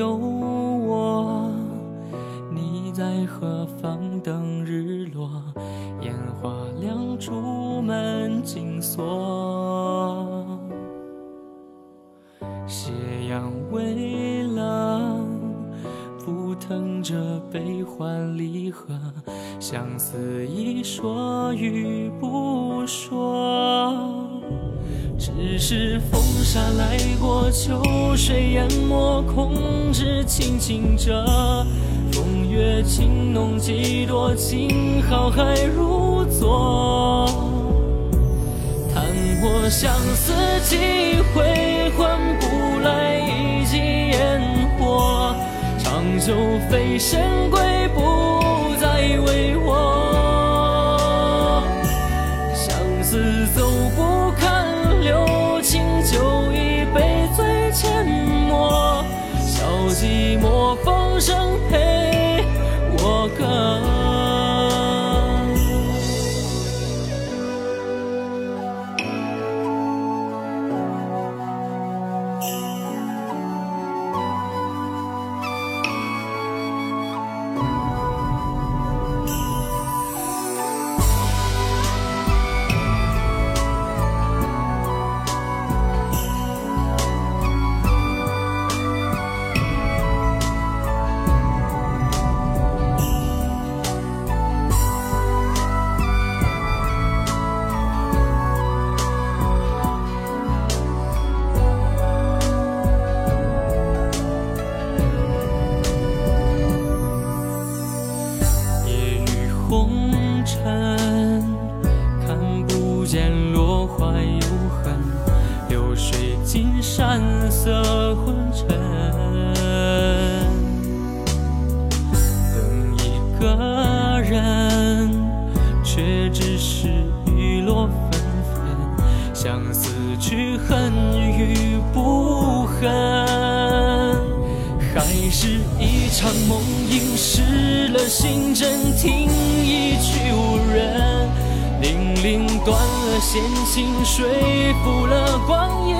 有我。你在何方等日落？烟花亮出门紧锁。斜阳微冷，扑腾着悲欢离合，相思一说与不说。只是风沙来过秋。水淹没，空枝轻轻折。风月情浓几多，情好还如昨。叹我相思几回，换不来一记烟火。长久飞身归，不再为我。山色昏沉。等一个人，却只是雨落纷纷，相思去恨与不恨，还是一场梦，饮湿了心真，听一曲无人。零零断了弦，心，说服了光阴。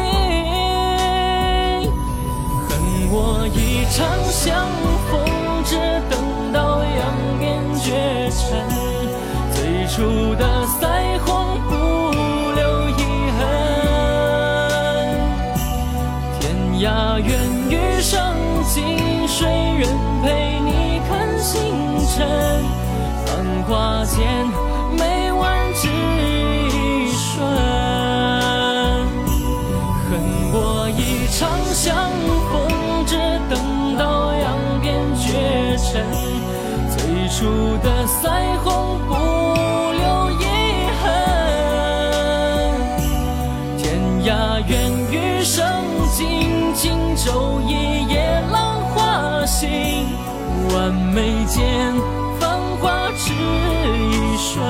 我一场相逢，只等到扬鞭绝尘。最初的腮红不留遗憾，天涯远余生，近水远陪你看星辰。繁华间，每晚只。长相逢，只等到扬鞭绝尘。最初的腮红不留遗恨。天涯远余生，静静昼一夜浪花心。万眉间，繁华只一瞬。